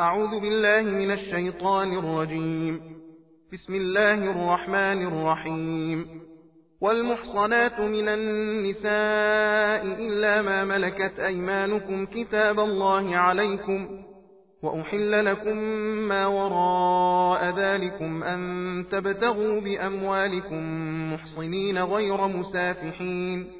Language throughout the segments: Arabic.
أعوذ بالله من الشيطان الرجيم. بسم الله الرحمن الرحيم. والمحصنات من النساء إلا ما ملكت أيمانكم كتاب الله عليكم وأحل لكم ما وراء ذلكم أن تبتغوا بأموالكم محصنين غير مسافحين.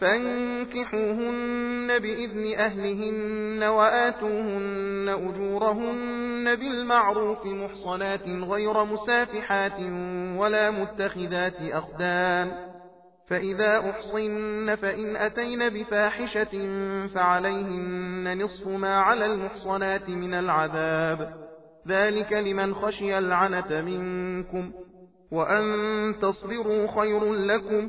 فانكحوهن بإذن أهلهن وآتوهن أجورهن بالمعروف محصنات غير مسافحات ولا متخذات أخدان فإذا أحصن فإن أتين بفاحشة فعليهن نصف ما على المحصنات من العذاب ذلك لمن خشي العنة منكم وأن تصبروا خير لكم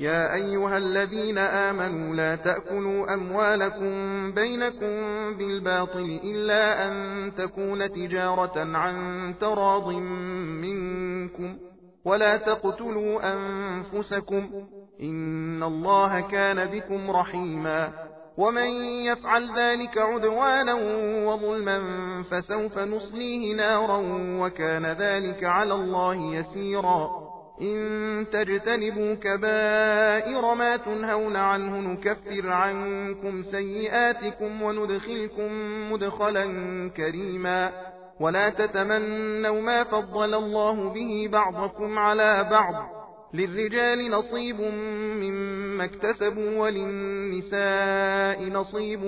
يا أيها الذين آمنوا لا تأكلوا أموالكم بينكم بالباطل إلا أن تكون تجارة عن تراض منكم ولا تقتلوا أنفسكم إن الله كان بكم رحيما ومن يفعل ذلك عدوانا وظلما فسوف نصليه نارا وكان ذلك على الله يسيرا إن تجتنبوا كبائر ما تنهون عنه نكفر عنكم سيئاتكم وندخلكم مدخلا كريما ولا تتمنوا ما فضل الله به بعضكم على بعض للرجال نصيب مما اكتسبوا وللنساء نصيب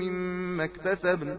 مما اكتسبن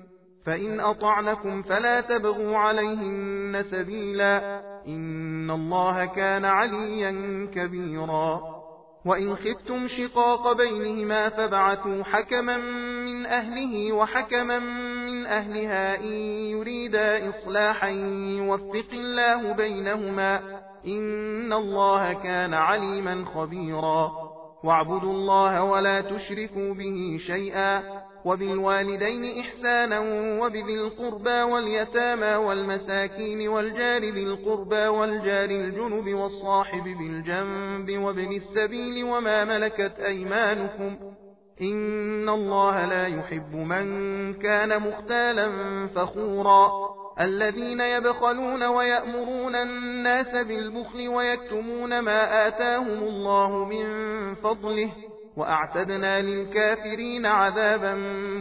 فإن أطعنكم فلا تبغوا عليهن سبيلا إن الله كان عليا كبيرا وإن خفتم شقاق بينهما فبعثوا حكما من أهله وحكما من أهلها إن يريدا إصلاحا يوفق الله بينهما إن الله كان عليما خبيرا واعبدوا الله ولا تشركوا به شيئا وبالوالدين إحسانا وبذي القربى واليتامى والمساكين والجار ذي القربى والجار الجنب والصاحب بالجنب وابن السبيل وما ملكت أيمانكم إن الله لا يحب من كان مختالا فخورا الذين يبخلون ويأمرون الناس بالبخل ويكتمون ما آتاهم الله من فضله وأعتدنا للكافرين عذابا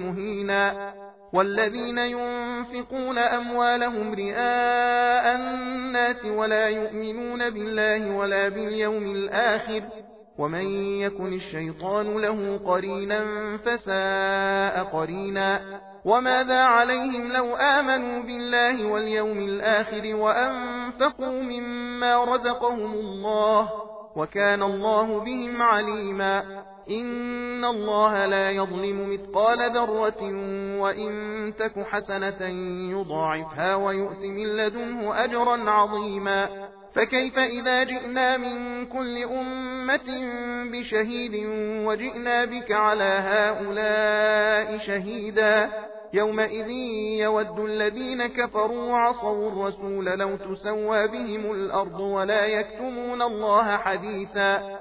مهينا والذين ينفقون أموالهم رئاء الناس ولا يؤمنون بالله ولا باليوم الآخر ومن يكن الشيطان له قرينا فساء قرينا وماذا عليهم لو آمنوا بالله واليوم الآخر وأنفقوا مما رزقهم الله وكان الله بهم عليما إن الله لا يظلم مثقال ذرة وإن تك حسنة يضاعفها ويؤت من لدنه أجرا عظيما فكيف إذا جئنا من كل أمة بشهيد وجئنا بك على هؤلاء شهيدا يومئذ يود الذين كفروا وعصوا الرسول لو تسوى بهم الأرض ولا يكتمون الله حديثا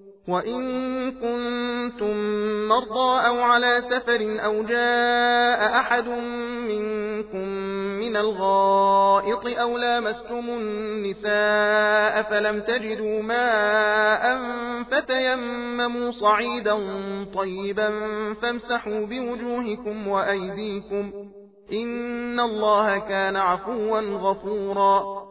وإن كنتم مرضى أو على سفر أو جاء أحد منكم من الغائط أو لامستم النساء فلم تجدوا ماء فتيمموا صعيدا طيبا فامسحوا بوجوهكم وأيديكم إن الله كان عفوا غفورا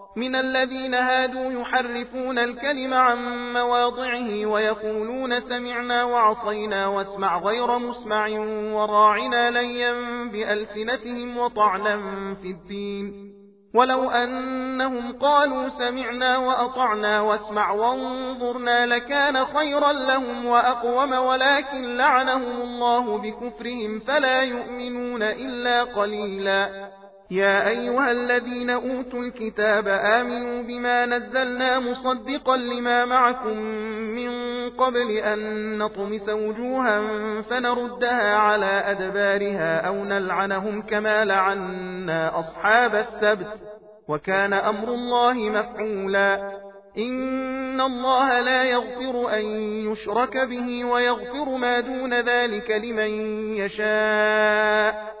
من الذين هادوا يحرفون الكلم عن مواضعه ويقولون سمعنا وعصينا واسمع غير مسمع وراعنا ليا بألسنتهم وطعنا في الدين. ولو أنهم قالوا سمعنا وأطعنا واسمع وانظرنا لكان خيرا لهم وأقوم ولكن لعنهم الله بكفرهم فلا يؤمنون إلا قليلا. يا أيها الذين أوتوا الكتاب آمنوا بما نزلنا مصدقا لما معكم من قبل أن نطمس وجوها فنردها على أدبارها أو نلعنهم كما لعنا أصحاب السبت وكان أمر الله مفعولا. إن الله لا يغفر أن يشرك به ويغفر ما دون ذلك لمن يشاء.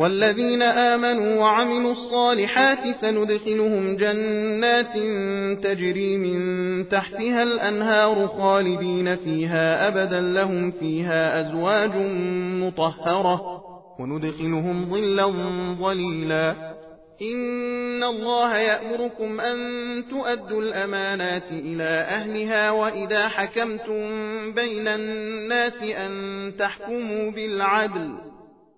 والذين آمنوا وعملوا الصالحات سندخلهم جنات تجري من تحتها الأنهار خالدين فيها أبدا لهم فيها أزواج مطهرة. وندخلهم ظلا ظليلا. إن الله يأمركم أن تؤدوا الأمانات إلى أهلها وإذا حكمتم بين الناس أن تحكموا بالعدل.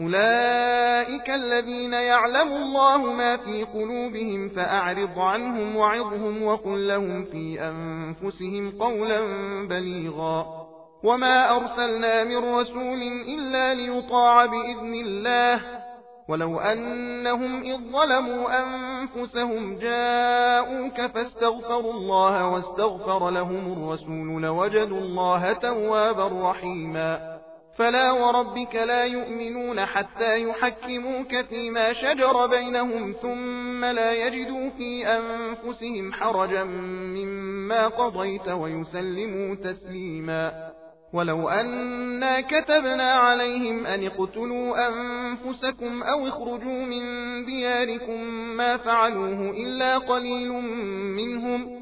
أولئك الذين يعلم الله ما في قلوبهم فأعرض عنهم وعظهم وقل لهم في أنفسهم قولا بليغا وما أرسلنا من رسول إلا ليطاع بإذن الله ولو أنهم إذ ظلموا أنفسهم جاءوك فاستغفروا الله واستغفر لهم الرسول لوجدوا الله توابا رحيما فلا وربك لا يؤمنون حتى يحكموك فيما شجر بينهم ثم لا يجدوا في أنفسهم حرجا مما قضيت ويسلموا تسليما. ولو أنا كتبنا عليهم أن اقتلوا أنفسكم أو اخرجوا من دياركم ما فعلوه إلا قليل منهم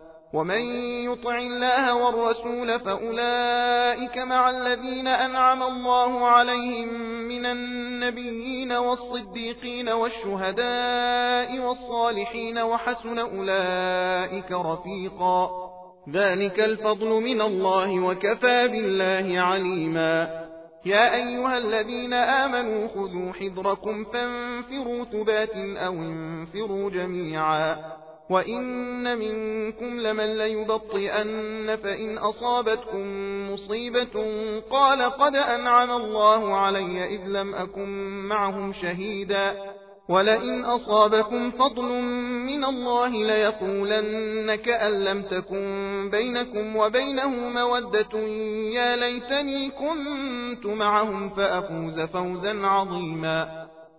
ومن يطع الله والرسول فأولئك مع الذين أنعم الله عليهم من النبيين والصديقين والشهداء والصالحين وحسن أولئك رفيقا. ذلك الفضل من الله وكفى بالله عليما. يا أيها الذين آمنوا خذوا حذركم فانفروا ثبات أو انفروا جميعا. وإن منكم لمن ليبطئن فإن أصابتكم مصيبة قال قد أنعم الله علي إذ لم أكن معهم شهيدا ولئن أصابكم فضل من الله ليقولن كأن لم تكن بينكم وبينه مودة يا ليتني كنت معهم فأفوز فوزا عظيما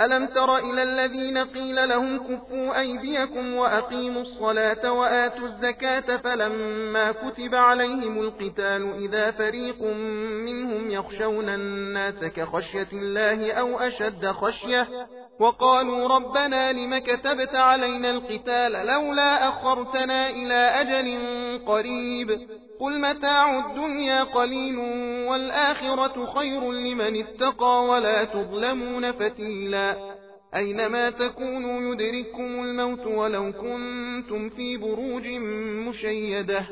ألم تر إلى الذين قيل لهم كفوا أيديكم وأقيموا الصلاة وآتوا الزكاة فلما كتب عليهم القتال إذا فريق منهم يخشون الناس كخشية الله أو أشد خشية وقالوا ربنا لم كتبت علينا القتال لولا أخرتنا إلى أجل قريب قل متاع الدنيا قليل والآخرة خير لمن اتقى ولا تظلمون فتيلا أينما تكونوا يدرككم الموت ولو كنتم في بروج مشيدة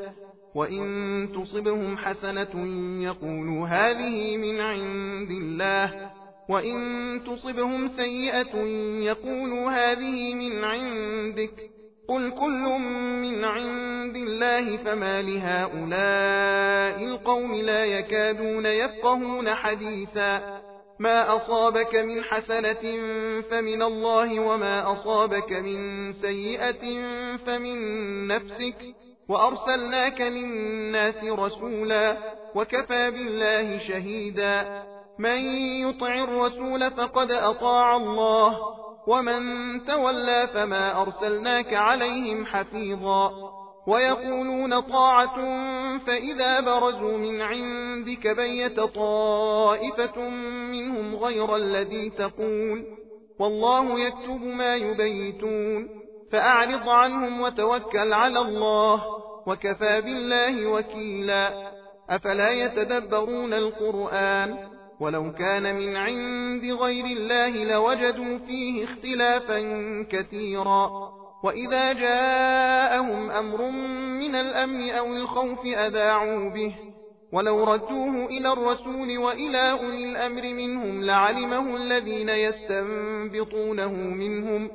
وإن تصبهم حسنة يقولوا هذه من عند الله وإن تصبهم سيئة يقولوا هذه من عندك قل كل من عند الله فما لهؤلاء القوم لا يكادون يفقهون حديثا ما أصابك من حسنة فمن الله وما أصابك من سيئة فمن نفسك وأرسلناك للناس رسولا وكفى بالله شهيدا من يطع الرسول فقد أطاع الله ومن تولى فما أرسلناك عليهم حفيظا ويقولون طاعة فإذا برزوا من عندك بيت طائفة منهم غير الذي تقول والله يكتب ما يبيتون فأعرض عنهم وتوكل على الله وكفى بالله وكيلا. أفلا يتدبرون القرآن؟ ولو كان من عند غير الله لوجدوا فيه اختلافا كثيرا. وإذا جاءهم أمر من الأمن أو الخوف أذاعوا به ولو ردوه إلى الرسول وإلى أولي الأمر منهم لعلمه الذين يستنبطونه منهم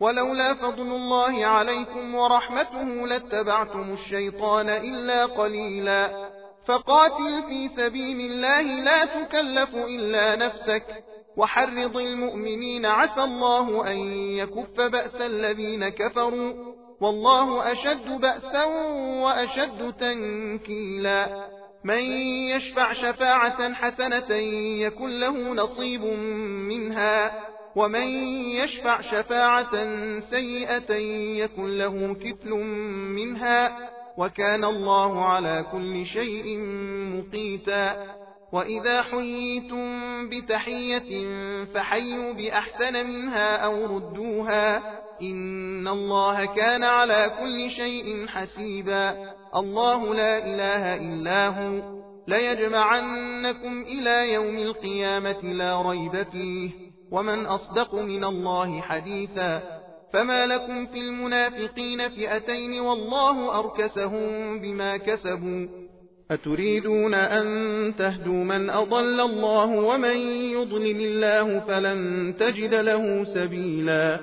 ولولا فضل الله عليكم ورحمته لاتبعتم الشيطان إلا قليلا فقاتل في سبيل الله لا تكلف إلا نفسك وحرض المؤمنين عسى الله أن يكف بأس الذين كفروا. والله أشد بأسا وأشد تنكيلا. من يشفع شفاعة حسنة يكن له نصيب منها. ومن يشفع شفاعة سيئة يكن له كفل منها. وكان الله على كل شيء مقيتا. وإذا حييتم بتحية فحيوا بأحسن منها أو ردوها إن الله كان على كل شيء حسيبا الله لا إله إلا هو ليجمعنكم إلى يوم القيامة لا ريب فيه ومن أصدق من الله حديثا فما لكم في المنافقين فئتين والله أركسهم بما كسبوا أتريدون أن تهدوا من أضل الله ومن يضلل الله فلن تجد له سبيلا.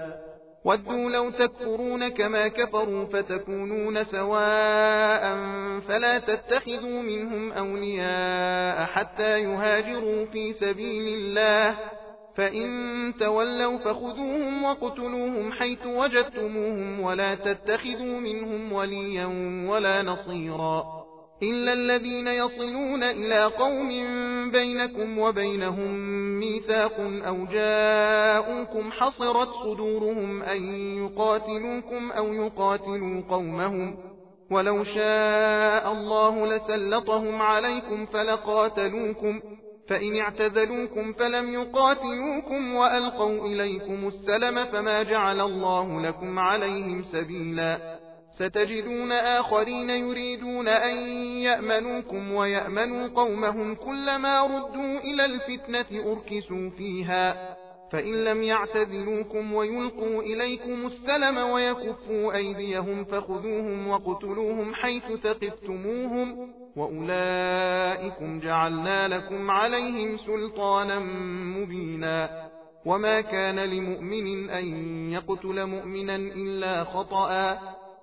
ودوا لو تكفرون كما كفروا فتكونون سواء فلا تتخذوا منهم أولياء حتى يهاجروا في سبيل الله. فإن تولوا فخذوهم وقتلوهم حيث وجدتموهم ولا تتخذوا منهم وليا ولا نصيرا. إلا الذين يصلون إلى قوم بينكم وبينهم ميثاق أو جاءوكم حصرت صدورهم أن يقاتلوكم أو يقاتلوا قومهم ولو شاء الله لسلطهم عليكم فلقاتلوكم فإن اعتزلوكم فلم يقاتلوكم وألقوا إليكم السلم فما جعل الله لكم عليهم سبيلا ستجدون آخرين يريدون أن يأمنوكم ويأمنوا قومهم كلما ردوا إلى الفتنة أركسوا فيها. فإن لم يعتزلوكم ويلقوا إليكم السلم ويكفوا أيديهم فخذوهم وقتلوهم حيث ثقفتموهم وأولئكم جعلنا لكم عليهم سلطانا مبينا. وما كان لمؤمن أن يقتل مؤمنا إلا خطأ.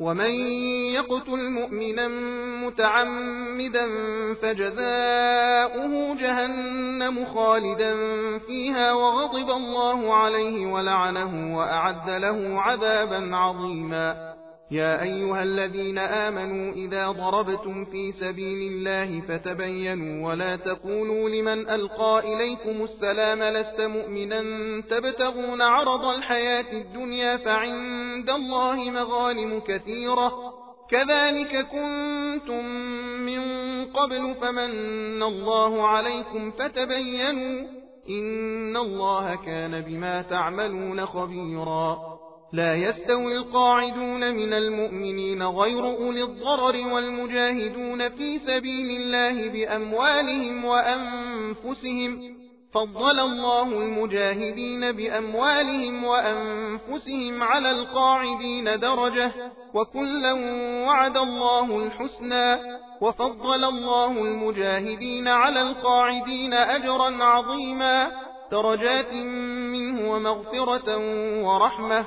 ومن يقتل مؤمنا متعمدا فجزاؤه جهنم خالدا فيها وغضب الله عليه ولعنه وأعد له عذابا عظيما. يا أيها الذين آمنوا إذا ضربتم في سبيل الله فتبينوا ولا تقولوا لمن ألقى إليكم السلام لست مؤمنا. تبتغون عرض الحياة الدنيا فعند الله مغانم كثيرة. كذلك كنتم من قبل فمن الله عليكم فتبينوا إن الله كان بما تعملون خبيرا. لا يستوي القاعدون من المؤمنين غير أولي الضرر والمجاهدون في سبيل الله بأموالهم وأنفسهم. فضل الله المجاهدين بأموالهم وأنفسهم على القاعدين درجة وكلا وعد الله الحسنى. وفضل الله المجاهدين على القاعدين أجرا عظيما درجات منه ومغفرة ورحمة.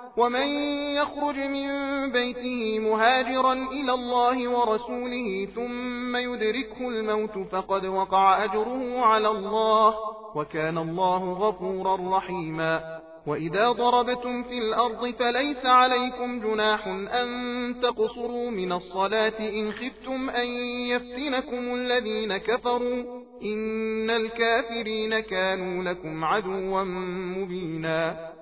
ومن يخرج من بيته مهاجرا إلى الله ورسوله ثم يدركه الموت فقد وقع أجره على الله وكان الله غفورا رحيما. وإذا ضربتم في الأرض فليس عليكم جناح أن تقصروا من الصلاة إن خفتم أن يفتنكم الذين كفروا. إن الكافرين كانوا لكم عدوا مبينا.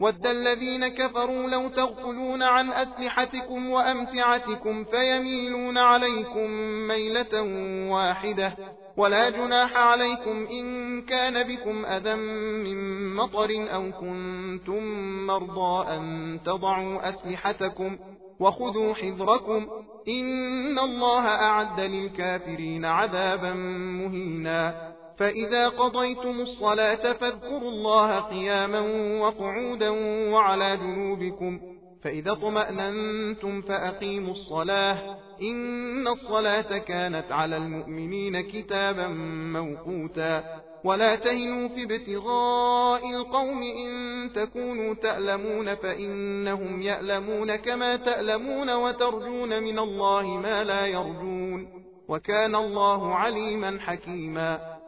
ود الذين كفروا لو تغفلون عن أسلحتكم وأمتعتكم فيميلون عليكم ميلة واحدة ولا جناح عليكم إن كان بكم أذى من مطر أو كنتم مرضى أن تضعوا أسلحتكم وخذوا حذركم إن الله أعد للكافرين عذابا مهينا فإذا قضيتم الصلاة فاذكروا الله قياما وقعودا وعلى جنوبكم. فإذا اطمأننتم فأقيموا الصلاة. إن الصلاة كانت على المؤمنين كتابا موقوتا. ولا تهنوا في ابتغاء القوم إن تكونوا تألمون فإنهم يألمون كما تألمون وترجون من الله ما لا يرجون. وكان الله عليما حكيما.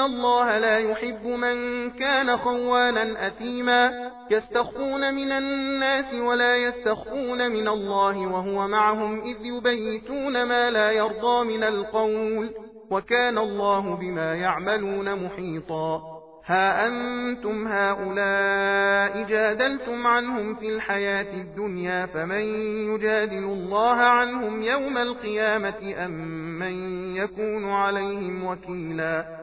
الله لا يحب من كان خوانا أثيما يستخفون من الناس ولا يستخفون من الله وهو معهم إذ يبيتون ما لا يرضى من القول وكان الله بما يعملون محيطا ها أنتم هؤلاء جادلتم عنهم في الحياة الدنيا فمن يجادل الله عنهم يوم القيامة أم من يكون عليهم وكيلا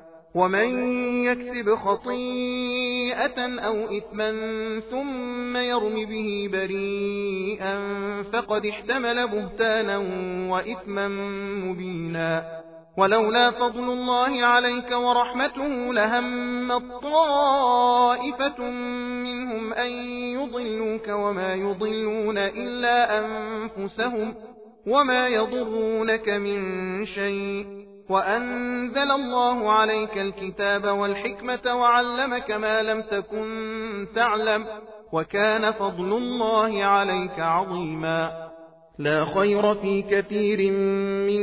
ومن يكسب خطيئة أو إثما ثم يرم به بريئا فقد احتمل بهتانا وإثما مبينا ولولا فضل الله عليك ورحمته لهم الطائفة منهم أن يضلوك وما يضلون إلا أنفسهم وما يضرونك من شيء وأنزل الله عليك الكتاب والحكمة وعلمك ما لم تكن تعلم وكان فضل الله عليك عظيما لا خير في كثير من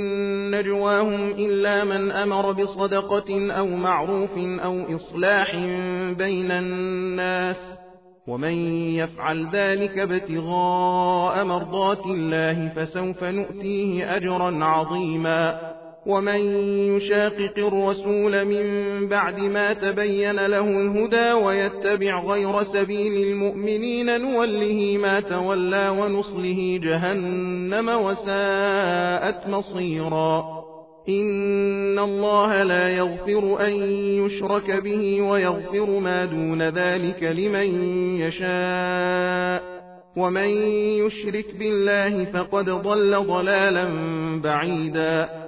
نجواهم إلا من أمر بصدقة أو معروف أو إصلاح بين الناس ومن يفعل ذلك ابتغاء مرضات الله فسوف نؤتيه أجرا عظيما ومن يشاقق الرسول من بعد ما تبين له الهدى ويتبع غير سبيل المؤمنين نوله ما تولى ونصله جهنم وساءت مصيرا. إن الله لا يغفر أن يشرك به ويغفر ما دون ذلك لمن يشاء. ومن يشرك بالله فقد ضل ضلالا بعيدا.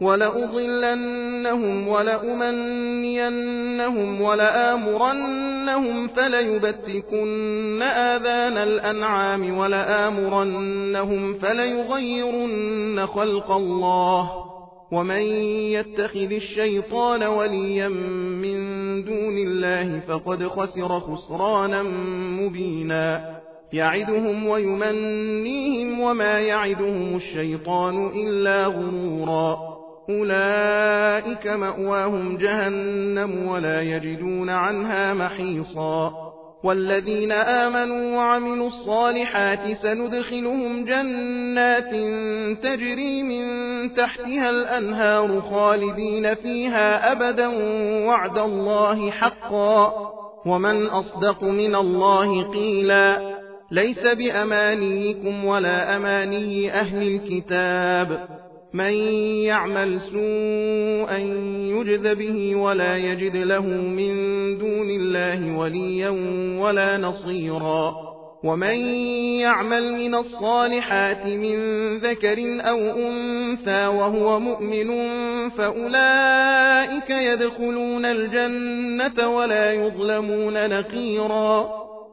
ولأضلنهم ولأمنينهم ولآمرنهم فليبتكن آذان الأنعام ولآمرنهم فليغيرن خلق الله ومن يتخذ الشيطان وليا من دون الله فقد خسر خسرانا مبينا يعدهم ويمنيهم وما يعدهم الشيطان إلا غرورا أولئك مأواهم جهنم ولا يجدون عنها محيصا والذين آمنوا وعملوا الصالحات سندخلهم جنات تجري من تحتها الأنهار خالدين فيها أبدا وعد الله حقا ومن أصدق من الله قيلا ليس بأمانيكم ولا أماني أهل الكتاب من يعمل سوءا يجز به ولا يجد له من دون الله وليا ولا نصيرا. ومن يعمل من الصالحات من ذكر أو أنثى وهو مؤمن فأولئك يدخلون الجنة ولا يظلمون نقيرا.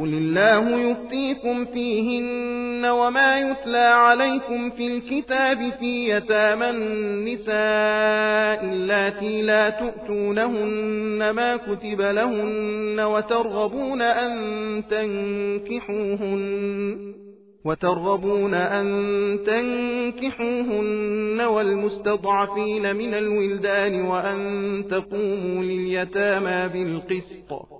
قل الله يفتيكم فيهن وما يتلى عليكم في الكتاب في يتامى النساء اللاتي لا تؤتونهن ما كتب لهن وترغبون أن تنكحوهن وترغبون أن تنكحوهن والمستضعفين من الولدان وأن تقوموا لليتامى بالقسط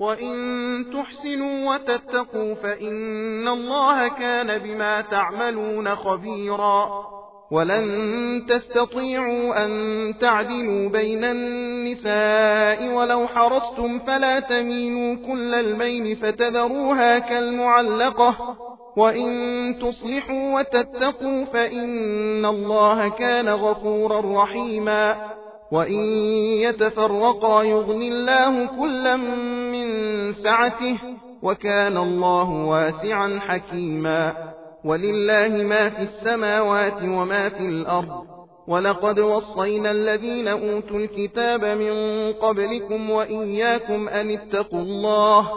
وإن تحسنوا وتتقوا فإن الله كان بما تعملون خبيرا ولن تستطيعوا أن تعدلوا بين النساء ولو حرصتم فلا تمينوا كل المين فتذروها كالمعلقة وإن تصلحوا وتتقوا فإن الله كان غفورا رحيما وإن يتفرقا يغن الله كلا من سعته وكان الله واسعا حكيما ولله ما في السماوات وما في الأرض ولقد وصينا الذين أوتوا الكتاب من قبلكم وإياكم أن اتقوا الله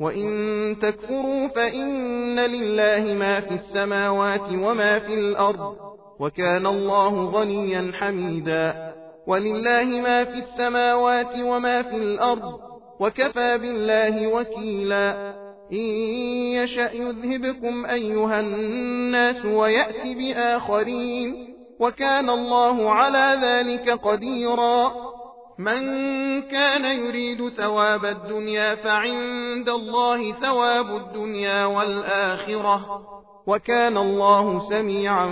وإن تكفروا فإن لله ما في السماوات وما في الأرض وكان الله غنيا حميدا ولله ما في السماوات وما في الأرض وكفى بالله وكيلا. إن يشأ يذهبكم أيها الناس ويأت بآخرين وكان الله على ذلك قديرا. من كان يريد ثواب الدنيا فعند الله ثواب الدنيا والآخرة وكان الله سميعا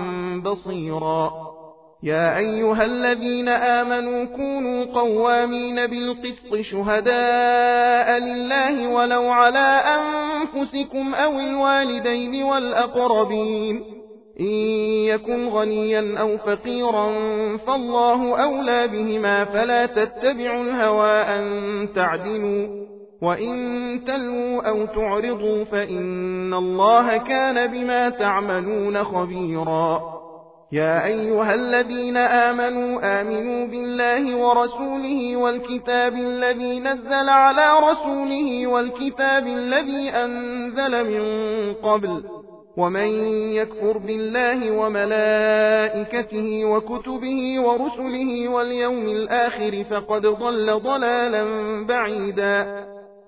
بصيرا. يا أيها الذين آمنوا كونوا قوامين بالقسط شهداء لله ولو على أنفسكم أو الوالدين والأقربين. إن يكن غنيا أو فقيرا فالله أولى بهما فلا تتبعوا الهوى أن تعدلوا. وإن تلووا أو تعرضوا فإن الله كان بما تعملون خبيرا. يا أيها الذين آمنوا آمنوا بالله ورسوله والكتاب الذي نزل على رسوله والكتاب الذي أنزل من قبل ومن يكفر بالله وملائكته وكتبه ورسله واليوم الآخر فقد ضل ضلالا بعيدا.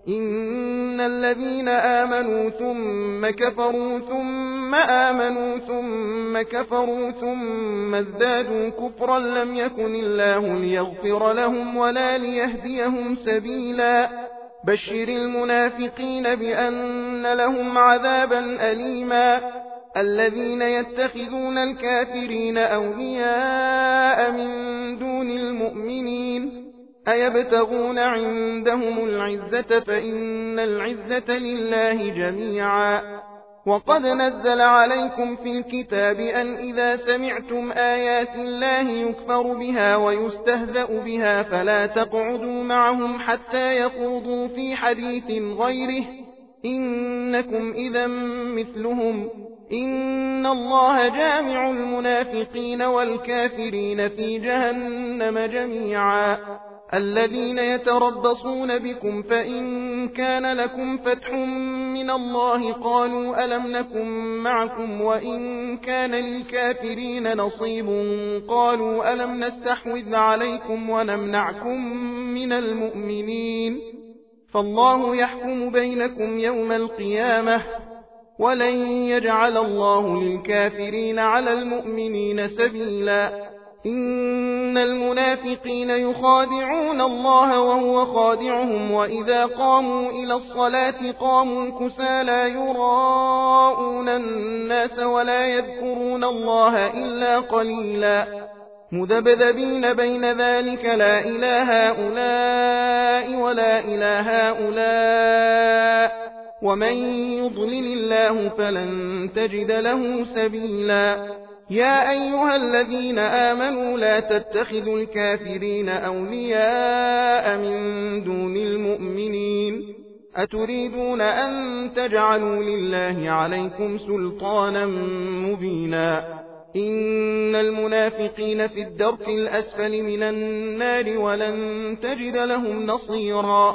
إن الذين آمنوا ثم كفروا ثم آمنوا ثم كفروا ثم ازدادوا كفرا لم يكن الله ليغفر لهم ولا ليهديهم سبيلا بشر المنافقين بأن لهم عذابا أليما الذين يتخذون الكافرين أولياء من دون المؤمنين أيبتغون عندهم العزة فإن العزة لله جميعا. وقد نزل عليكم في الكتاب أن إذا سمعتم آيات الله يكفر بها ويستهزأ بها فلا تقعدوا معهم حتى يخوضوا في حديث غيره. إنكم إذا مثلهم. إن الله جامع المنافقين والكافرين في جهنم جميعا. الذين يتربصون بكم فإن كان لكم فتح من الله قالوا ألم نكن معكم وإن كان للكافرين نصيب قالوا ألم نستحوذ عليكم ونمنعكم من المؤمنين فالله يحكم بينكم يوم القيامة ولن يجعل الله للكافرين على المؤمنين سبيلا إن المنافقين يخادعون الله وهو خادعهم وإذا قاموا إلى الصلاة قاموا كسى لا يراءون الناس ولا يذكرون الله إلا قليلا مذبذبين بين ذلك لا إله هؤلاء ولا إله هؤلاء ومن يضلل الله فلن تجد له سبيلا يا أيها الذين آمنوا لا تتخذوا الكافرين أولياء من دون المؤمنين أتريدون أن تجعلوا لله عليكم سلطانا مبينا إن المنافقين في الدرك الأسفل من النار ولن تجد لهم نصيرا